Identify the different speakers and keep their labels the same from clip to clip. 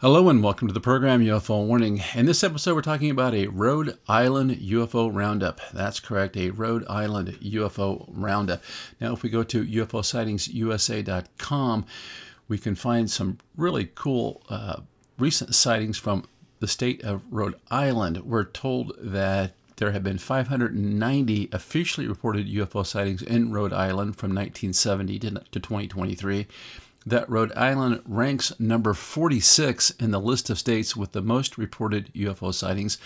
Speaker 1: Hello and welcome to the program UFO Warning. In this episode, we're talking about a Rhode Island UFO roundup. That's correct, a Rhode Island UFO roundup. Now, if we go to UFOsightingsusa.com, we can find some really cool uh, recent sightings from the state of Rhode Island. We're told that there have been 590 officially reported UFO sightings in Rhode Island from 1970 to, to 2023 that Rhode Island ranks number 46 in the list of states with the most reported UFO sightings,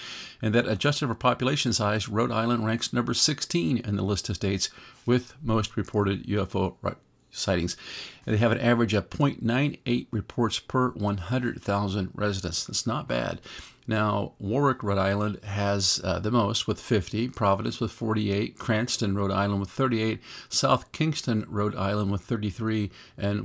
Speaker 1: and that adjusted for population size, Rhode Island ranks number 16 in the list of states with most reported UFO sightings. They have an average of 0.98 reports per 100,000 residents. That's not bad. Now, Warwick, Rhode Island has uh, the most with 50, Providence with 48, Cranston, Rhode Island with 38, South Kingstown, Rhode Island with 33, and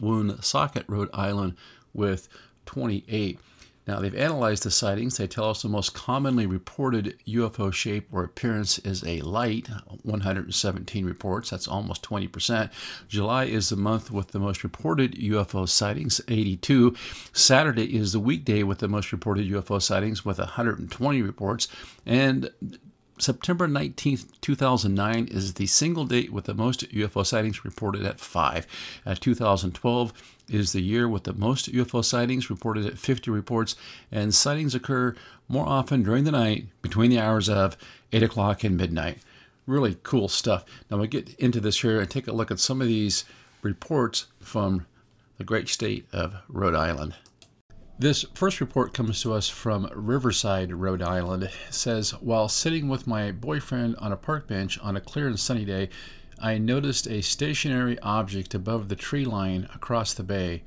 Speaker 1: Woonsocket, Rhode Island with 28. Now, they've analyzed the sightings. They tell us the most commonly reported UFO shape or appearance is a light, 117 reports. That's almost 20%. July is the month with the most reported UFO sightings, 82. Saturday is the weekday with the most reported UFO sightings, with 120 reports. And September 19th, 2009 is the single date with the most UFO sightings reported at 5. Uh, 2012 is the year with the most UFO sightings reported at 50 reports, and sightings occur more often during the night between the hours of 8 o'clock and midnight. Really cool stuff. Now we get into this here and take a look at some of these reports from the great state of Rhode Island. This first report comes to us from Riverside, Rhode Island. It says, While sitting with my boyfriend on a park bench on a clear and sunny day, I noticed a stationary object above the tree line across the bay.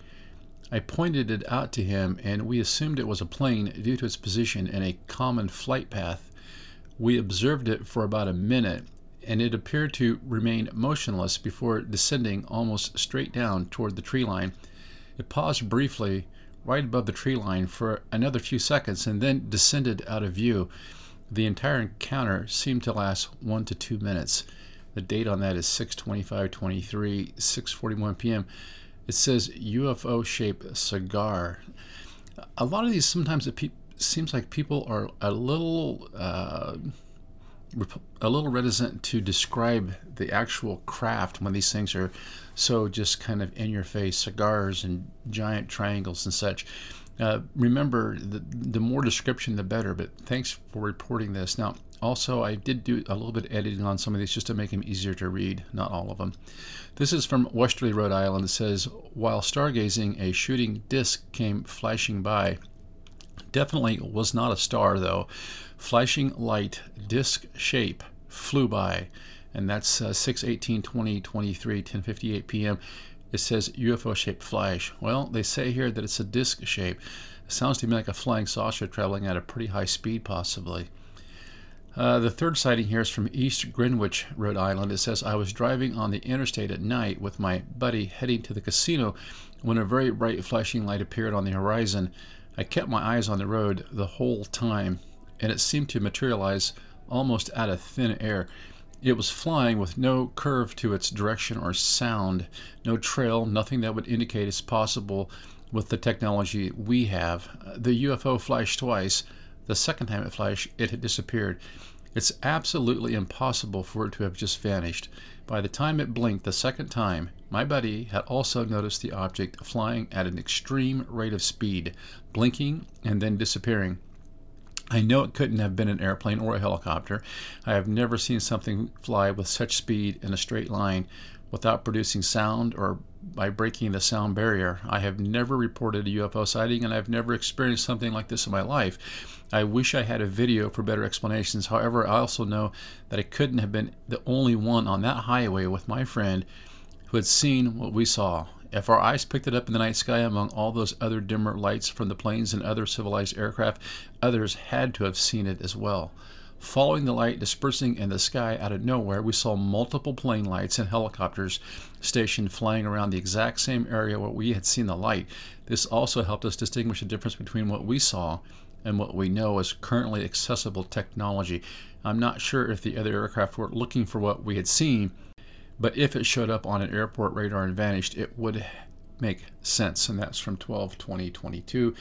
Speaker 1: I pointed it out to him, and we assumed it was a plane due to its position in a common flight path. We observed it for about a minute, and it appeared to remain motionless before descending almost straight down toward the tree line. It paused briefly right above the tree line for another few seconds and then descended out of view. The entire encounter seemed to last one to two minutes. The date on that is 6:25:23, 6:41 p.m. It says UFO shaped cigar. A lot of these sometimes it pe- seems like people are a little uh, a little reticent to describe the actual craft when these things are so just kind of in your face cigars and giant triangles and such. Uh, remember, the, the more description, the better. But thanks for reporting this. Now, also, I did do a little bit of editing on some of these just to make them easier to read, not all of them. This is from Westerly, Rhode Island. It says, While stargazing, a shooting disk came flashing by. Definitely was not a star, though flashing light disk shape flew by and that's uh, 6 18 20 23 10 58 p.m it says ufo shaped flash well they say here that it's a disk shape it sounds to me like a flying saucer traveling at a pretty high speed possibly uh, the third sighting here is from East Greenwich, Rhode Island. It says, I was driving on the interstate at night with my buddy heading to the casino when a very bright flashing light appeared on the horizon. I kept my eyes on the road the whole time and it seemed to materialize almost out of thin air. It was flying with no curve to its direction or sound, no trail, nothing that would indicate it's possible with the technology we have. The UFO flashed twice. The second time it flashed, it had disappeared. It's absolutely impossible for it to have just vanished. By the time it blinked the second time, my buddy had also noticed the object flying at an extreme rate of speed, blinking and then disappearing. I know it couldn't have been an airplane or a helicopter. I have never seen something fly with such speed in a straight line without producing sound or by breaking the sound barrier. I have never reported a UFO sighting and I've never experienced something like this in my life. I wish I had a video for better explanations. However, I also know that I couldn't have been the only one on that highway with my friend who had seen what we saw. If our eyes picked it up in the night sky among all those other dimmer lights from the planes and other civilized aircraft, others had to have seen it as well. Following the light dispersing in the sky out of nowhere, we saw multiple plane lights and helicopters stationed flying around the exact same area where we had seen the light. This also helped us distinguish the difference between what we saw and what we know is currently accessible technology. I'm not sure if the other aircraft were looking for what we had seen, but if it showed up on an airport radar and vanished, it would make sense. And that's from 12 20 22,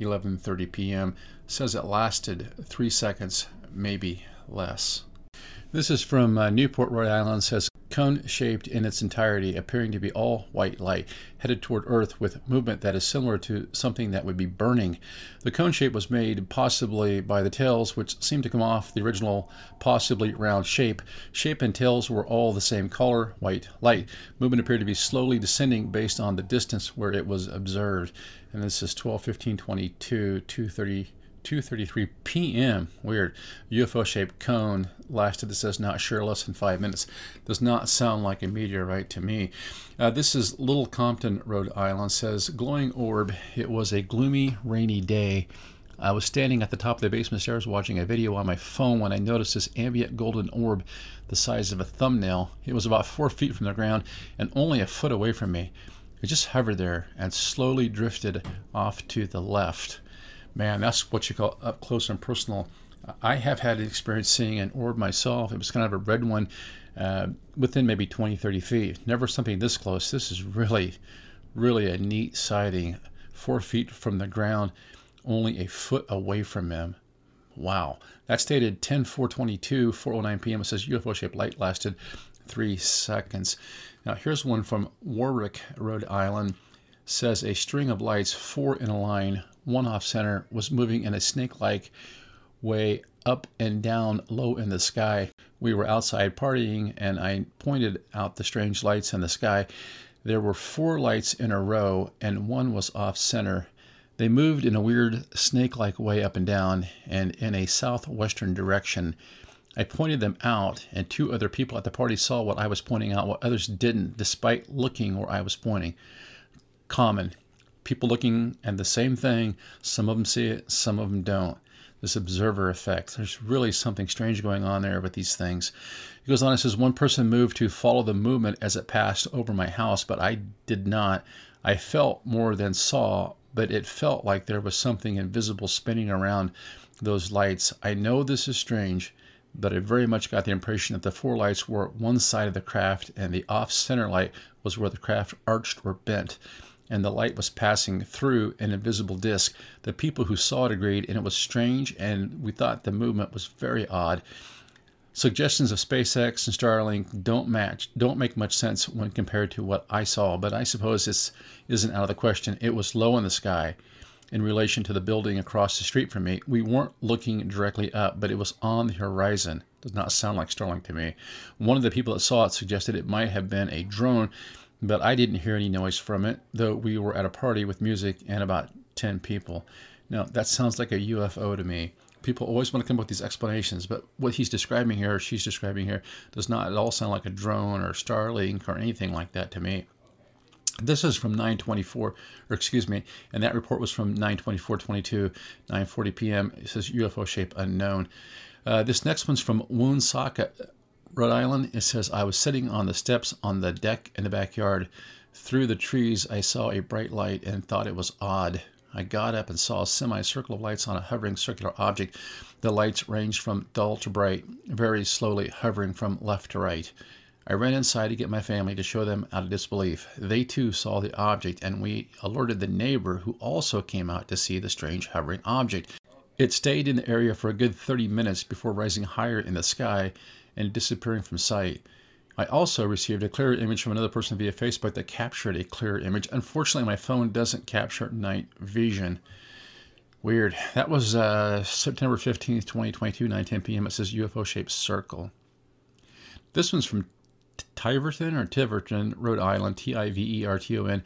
Speaker 1: 11:30 p.m. Says it lasted three seconds maybe less. This is from uh, Newport, Rhode Island. Says cone shaped in its entirety, appearing to be all white light, headed toward Earth with movement that is similar to something that would be burning. The cone shape was made possibly by the tails, which seemed to come off the original, possibly round shape. Shape and tails were all the same color, white light. Movement appeared to be slowly descending based on the distance where it was observed. And this is 12, 15, 22, 230. 2:33 p.m. Weird. UFO-shaped cone lasted. It says not sure less than five minutes. Does not sound like a meteorite to me. Uh, this is Little Compton, Rhode Island. Says glowing orb. It was a gloomy, rainy day. I was standing at the top of the basement stairs watching a video on my phone when I noticed this ambient golden orb the size of a thumbnail. It was about four feet from the ground and only a foot away from me. It just hovered there and slowly drifted off to the left man, that's what you call up close and personal. I have had an experience seeing an orb myself. It was kind of a red one uh, within maybe 20, 30 feet. Never something this close. This is really, really a neat sighting. Four feet from the ground, only a foot away from him. Wow. That's dated 10 422, 409 p.m. It says UFO shaped light lasted three seconds. Now, here's one from Warwick, Rhode Island. Says a string of lights, four in a line, one off center was moving in a snake like way up and down low in the sky. We were outside partying, and I pointed out the strange lights in the sky. There were four lights in a row, and one was off center. They moved in a weird snake like way up and down, and in a southwestern direction. I pointed them out, and two other people at the party saw what I was pointing out, what others didn't, despite looking where I was pointing. Common people looking at the same thing. Some of them see it, some of them don't. This observer effect. There's really something strange going on there with these things. He goes on and says, One person moved to follow the movement as it passed over my house, but I did not. I felt more than saw, but it felt like there was something invisible spinning around those lights. I know this is strange, but I very much got the impression that the four lights were at one side of the craft and the off center light was where the craft arched or bent and the light was passing through an invisible disk. The people who saw it agreed, and it was strange, and we thought the movement was very odd. Suggestions of SpaceX and Starlink don't match, don't make much sense when compared to what I saw, but I suppose this isn't out of the question. It was low in the sky in relation to the building across the street from me. We weren't looking directly up, but it was on the horizon. Does not sound like Starlink to me. One of the people that saw it suggested it might have been a drone but I didn't hear any noise from it, though we were at a party with music and about 10 people. Now, that sounds like a UFO to me. People always want to come up with these explanations, but what he's describing here, or she's describing here, does not at all sound like a drone or Starlink or anything like that to me. This is from 924, or excuse me, and that report was from 924.22, 9:40 p.m. It says UFO shape unknown. Uh, this next one's from Woonsocket, Rhode Island, it says, I was sitting on the steps on the deck in the backyard. Through the trees, I saw a bright light and thought it was odd. I got up and saw a semicircle of lights on a hovering circular object. The lights ranged from dull to bright, very slowly hovering from left to right. I ran inside to get my family to show them out of disbelief. They too saw the object, and we alerted the neighbor who also came out to see the strange hovering object. It stayed in the area for a good 30 minutes before rising higher in the sky and disappearing from sight. I also received a clear image from another person via Facebook that captured a clear image. Unfortunately, my phone doesn't capture night vision. Weird. That was uh, September 15th, 2022, 9:10 p.m. It says UFO shaped circle. This one's from Tiverton or Tiverton, Rhode Island, T I V E R T O N.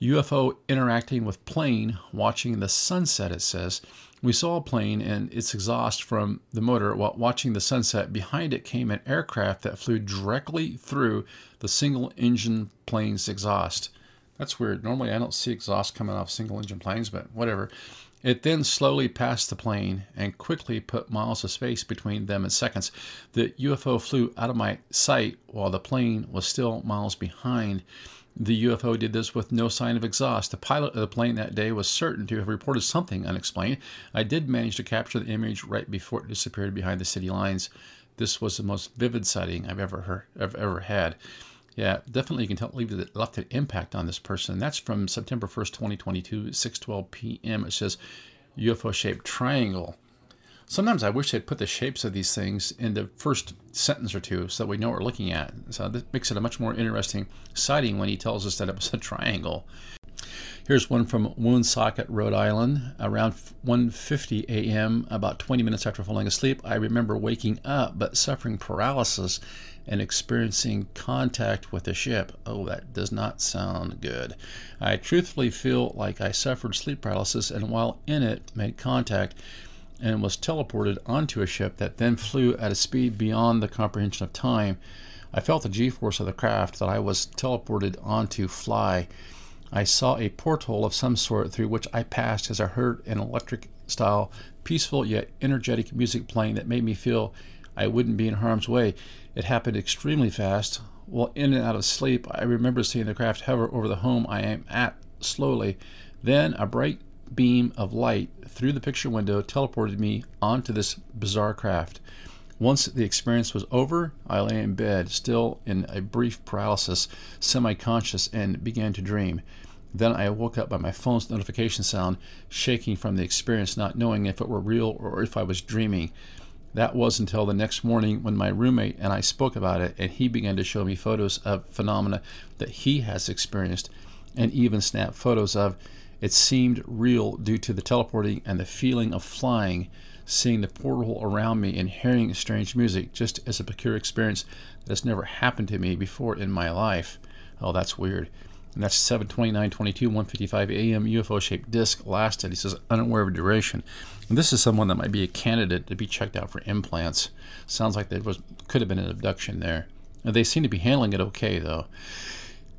Speaker 1: UFO interacting with plane watching the sunset, it says. We saw a plane and its exhaust from the motor while watching the sunset. Behind it came an aircraft that flew directly through the single engine plane's exhaust. That's weird. Normally, I don't see exhaust coming off single engine planes, but whatever. It then slowly passed the plane and quickly put miles of space between them in seconds. The UFO flew out of my sight while the plane was still miles behind. The UFO did this with no sign of exhaust. The pilot of the plane that day was certain to have reported something unexplained. I did manage to capture the image right before it disappeared behind the city lines. This was the most vivid sighting I've ever heard, I've ever had. Yeah, definitely you can tell leave it left an impact on this person. That's from September 1st, 2022, 6:12 p.m. It says UFO shaped triangle. Sometimes I wish they'd put the shapes of these things in the first sentence or two so that we know what we're looking at. So that makes it a much more interesting sighting when he tells us that it was a triangle. Here's one from Woonsocket, Rhode Island. Around 1:50 a.m., about 20 minutes after falling asleep, I remember waking up but suffering paralysis and experiencing contact with the ship. Oh, that does not sound good. I truthfully feel like I suffered sleep paralysis and while in it made contact and was teleported onto a ship that then flew at a speed beyond the comprehension of time. I felt the g force of the craft that I was teleported onto fly. I saw a porthole of some sort through which I passed as I heard an electric style, peaceful yet energetic music playing that made me feel I wouldn't be in harm's way. It happened extremely fast. While in and out of sleep, I remember seeing the craft hover over the home I am at slowly. Then a bright beam of light through the picture window teleported me onto this bizarre craft. Once the experience was over, I lay in bed, still in a brief paralysis, semi conscious, and began to dream. Then I woke up by my phone's notification sound, shaking from the experience, not knowing if it were real or if I was dreaming. That was until the next morning when my roommate and I spoke about it, and he began to show me photos of phenomena that he has experienced and even snap photos of. It seemed real due to the teleporting and the feeling of flying, seeing the portal around me and hearing strange music, just as a peculiar experience that has never happened to me before in my life. Oh, that's weird. And that's 72922, 155 AM UFO shaped disc lasted. He says, unaware of duration. And this is someone that might be a candidate to be checked out for implants. Sounds like there was could have been an abduction there. And they seem to be handling it okay, though.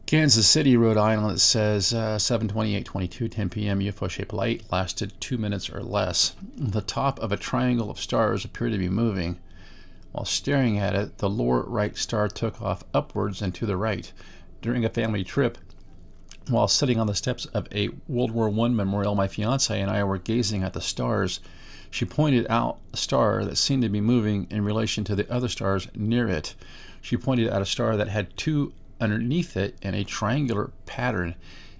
Speaker 1: Kansas City, Rhode Island, says uh, 728 10 p.m. UFO shaped light lasted two minutes or less. The top of a triangle of stars appeared to be moving. While staring at it, the lower right star took off upwards and to the right. During a family trip, while sitting on the steps of a World War I memorial, my fiance and I were gazing at the stars. She pointed out a star that seemed to be moving in relation to the other stars near it. She pointed out a star that had two underneath it in a triangular pattern.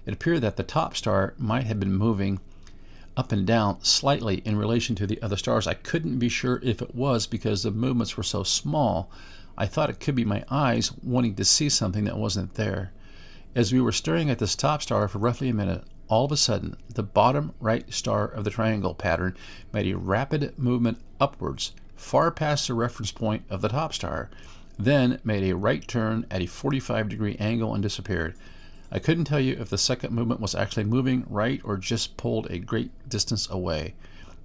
Speaker 1: It appeared that the top star might have been moving up and down slightly in relation to the other stars. I couldn't be sure if it was because the movements were so small. I thought it could be my eyes wanting to see something that wasn't there. As we were staring at this top star for roughly a minute, all of a sudden, the bottom right star of the triangle pattern made a rapid movement upwards, far past the reference point of the top star then made a right turn at a 45 degree angle and disappeared. I couldn't tell you if the second movement was actually moving right or just pulled a great distance away.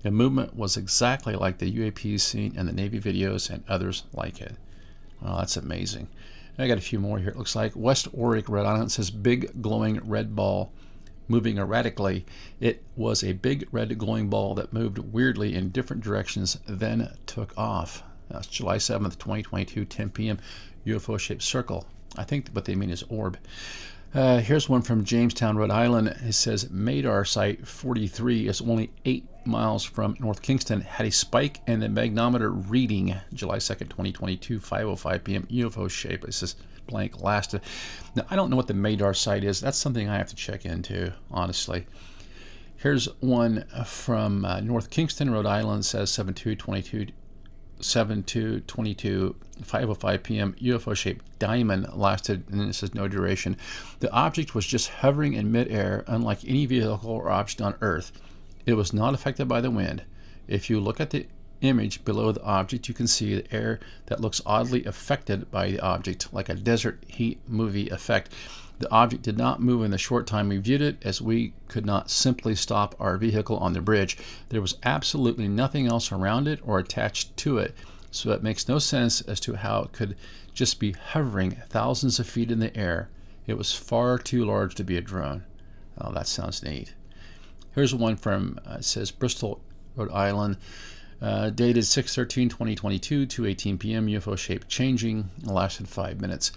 Speaker 1: The movement was exactly like the UAPs seen in the Navy videos and others like it. Well, that's amazing. I got a few more here. It looks like West Warwick, Rhode Island says big glowing red ball moving erratically. It was a big red glowing ball that moved weirdly in different directions, then took off. That's July 7th, 2022, 10 p.m. UFO shaped circle. I think what they mean is orb. Uh, here's one from Jamestown, Rhode Island. It says Madar Site 43 is only 8 miles from North Kingstown. Had a spike in the magnetometer reading July 2nd, 2022, 5.05 p.m. UFO shape. It says blank lasted. Now, I don't know what the Madar site is. That's something I have to check into, honestly. Here's one from uh, North Kingstown, Rhode Island. Says 7222 7 to 22, 5.05 p.m. UFO shaped diamond lasted, and it says no duration. The object was just hovering in midair, unlike any vehicle or object on Earth. It was not affected by the wind. If you look at the image below the object, you can see the air that looks oddly affected by the object, like a desert heat movie effect. The object did not move in the short time we viewed it, as we could not simply stop our vehicle on the bridge. There was absolutely nothing else around it or attached to it, so it makes no sense as to how it could just be hovering thousands of feet in the air. It was far too large to be a drone. Oh, that sounds neat. Here's one from, uh, says Bristol, Rhode Island. Uh, dated 6 2022, 2.18 p.m. UFO shape changing. Lasted five minutes.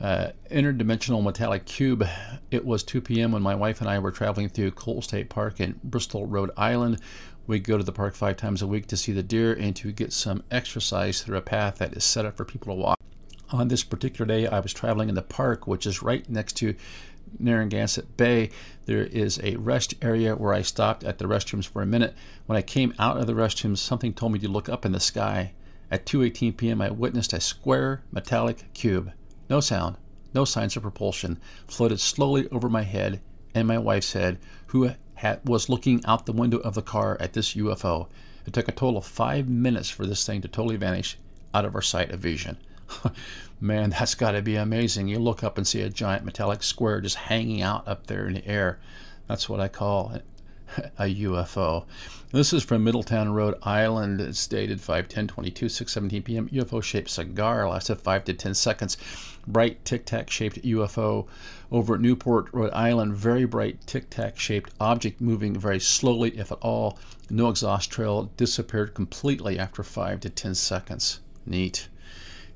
Speaker 1: Uh, interdimensional metallic cube. It was 2 p.m. when my wife and I were traveling through Colt State Park in Bristol, Rhode Island. We go to the park five times a week to see the deer and to get some exercise through a path that is set up for people to walk. On this particular day, I was traveling in the park, which is right next to Narragansett Bay, there is a rest area where I stopped at the restrooms for a minute. When I came out of the restrooms, something told me to look up in the sky. At 2:18 p.m., I witnessed a square metallic cube. No sound, no signs of propulsion, floated slowly over my head and my wife's head, who had, was looking out the window of the car at this UFO. It took a total of five minutes for this thing to totally vanish out of our sight of vision. Man, that's got to be amazing. You look up and see a giant metallic square just hanging out up there in the air. That's what I call a UFO. This is from Middletown, Rhode Island. It's dated 5:10:22, 6:17 p.m. UFO-shaped cigar lasted five to ten seconds. Bright tic-tac shaped UFO over at Newport, Rhode Island. Very bright tic-tac shaped object moving very slowly, if at all. No exhaust trail. Disappeared completely after five to ten seconds. Neat.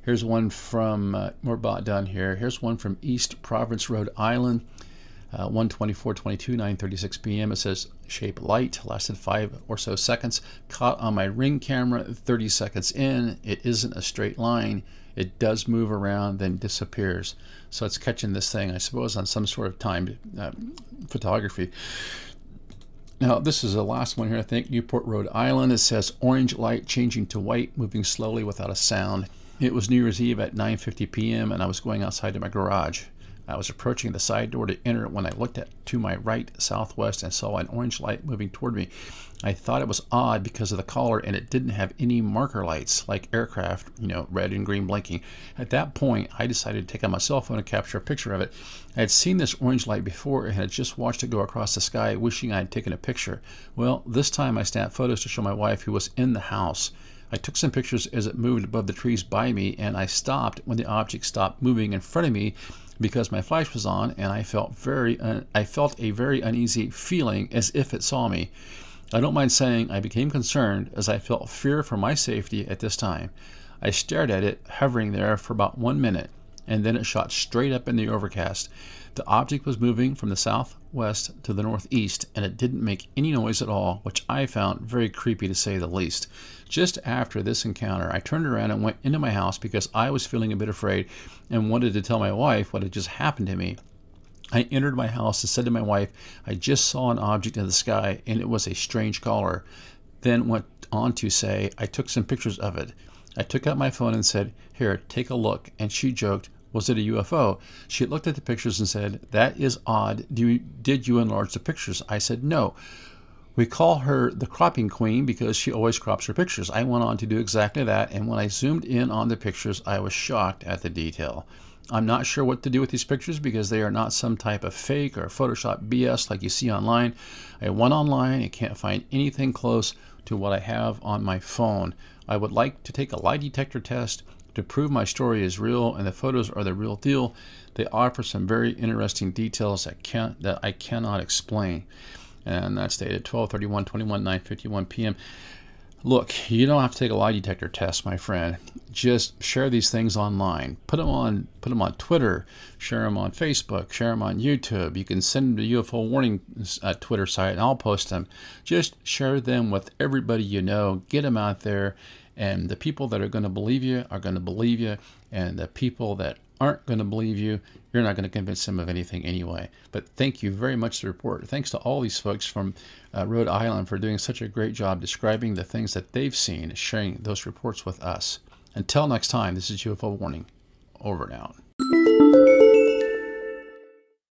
Speaker 1: Here's one from, uh, more bought done here. Here's one from East Providence, Rhode Island. Uh, 124.22, 9.36 p.m. It says shape light, lasted five or so seconds. Caught on my ring camera 30 seconds in. It isn't a straight line. It does move around, then disappears. So it's catching this thing, I suppose, on some sort of timed uh, photography. Now, this is the last one here, I think. Newport, Rhode Island. It says orange light changing to white, moving slowly without a sound. It was New Year's Eve at 9:50 p.m. and I was going outside to my garage. I was approaching the side door to enter when I looked at to my right southwest and saw an orange light moving toward me. I thought it was odd because of the color and it didn't have any marker lights like aircraft, you know, red and green blinking. At that point, I decided to take out my cell phone and capture a picture of it. I had seen this orange light before and had just watched it go across the sky, wishing I had taken a picture. Well, this time I snapped photos to show my wife who was in the house. I took some pictures as it moved above the trees by me, and I stopped when the object stopped moving in front of me because my flash was on, and I felt very un- I felt a very uneasy feeling as if it saw me. I don't mind saying I became concerned as I felt fear for my safety at this time. I stared at it, hovering there for about one minute, and then it shot straight up in the overcast. The object was moving from the southwest to the northeast, and it didn't make any noise at all, which I found very creepy to say the least. Just after this encounter, I turned around and went into my house because I was feeling a bit afraid and wanted to tell my wife what had just happened to me. I entered my house and said to my wife, I just saw an object in the sky and it was a strange color. Then went on to say, I took some pictures of it. I took out my phone and said, Here, take a look. And she joked, was it a UFO? She looked at the pictures and said, That is odd. You, did you enlarge the pictures? I said, No. We call her the cropping queen because she always crops her pictures. I went on to do exactly that, and when I zoomed in on the pictures, I was shocked at the detail. I'm not sure what to do with these pictures because they are not some type of fake or Photoshop BS like you see online. I went online and can't find anything close to what I have on my phone. I would like to take a lie detector test to prove my story is real and the photos are the real deal, they offer some very interesting details that can that I cannot explain. And that's dated 12:31 21 9:51 p.m. Look, you don't have to take a lie detector test, my friend. Just share these things online. Put them on put them on Twitter, share them on Facebook, share them on YouTube. You can send them to UFO Warning uh, Twitter site and I'll post them. Just share them with everybody you know. Get them out there and the people that are going to believe you are going to believe you. And the people that aren't going to believe you, you're not going to convince them of anything anyway. But thank you very much for the report. Thanks to all these folks from uh, Rhode Island for doing such a great job describing the things that they've seen, sharing those reports with us. Until next time, this is UFO Warning. Over and out.